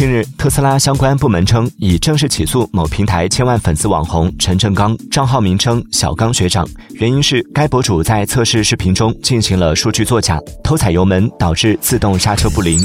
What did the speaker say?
近日，特斯拉相关部门称已正式起诉某平台千万粉丝网红陈正刚，账号名称小刚学长，原因是该博主在测试视频中进行了数据作假，偷踩油门导致自动刹车不灵。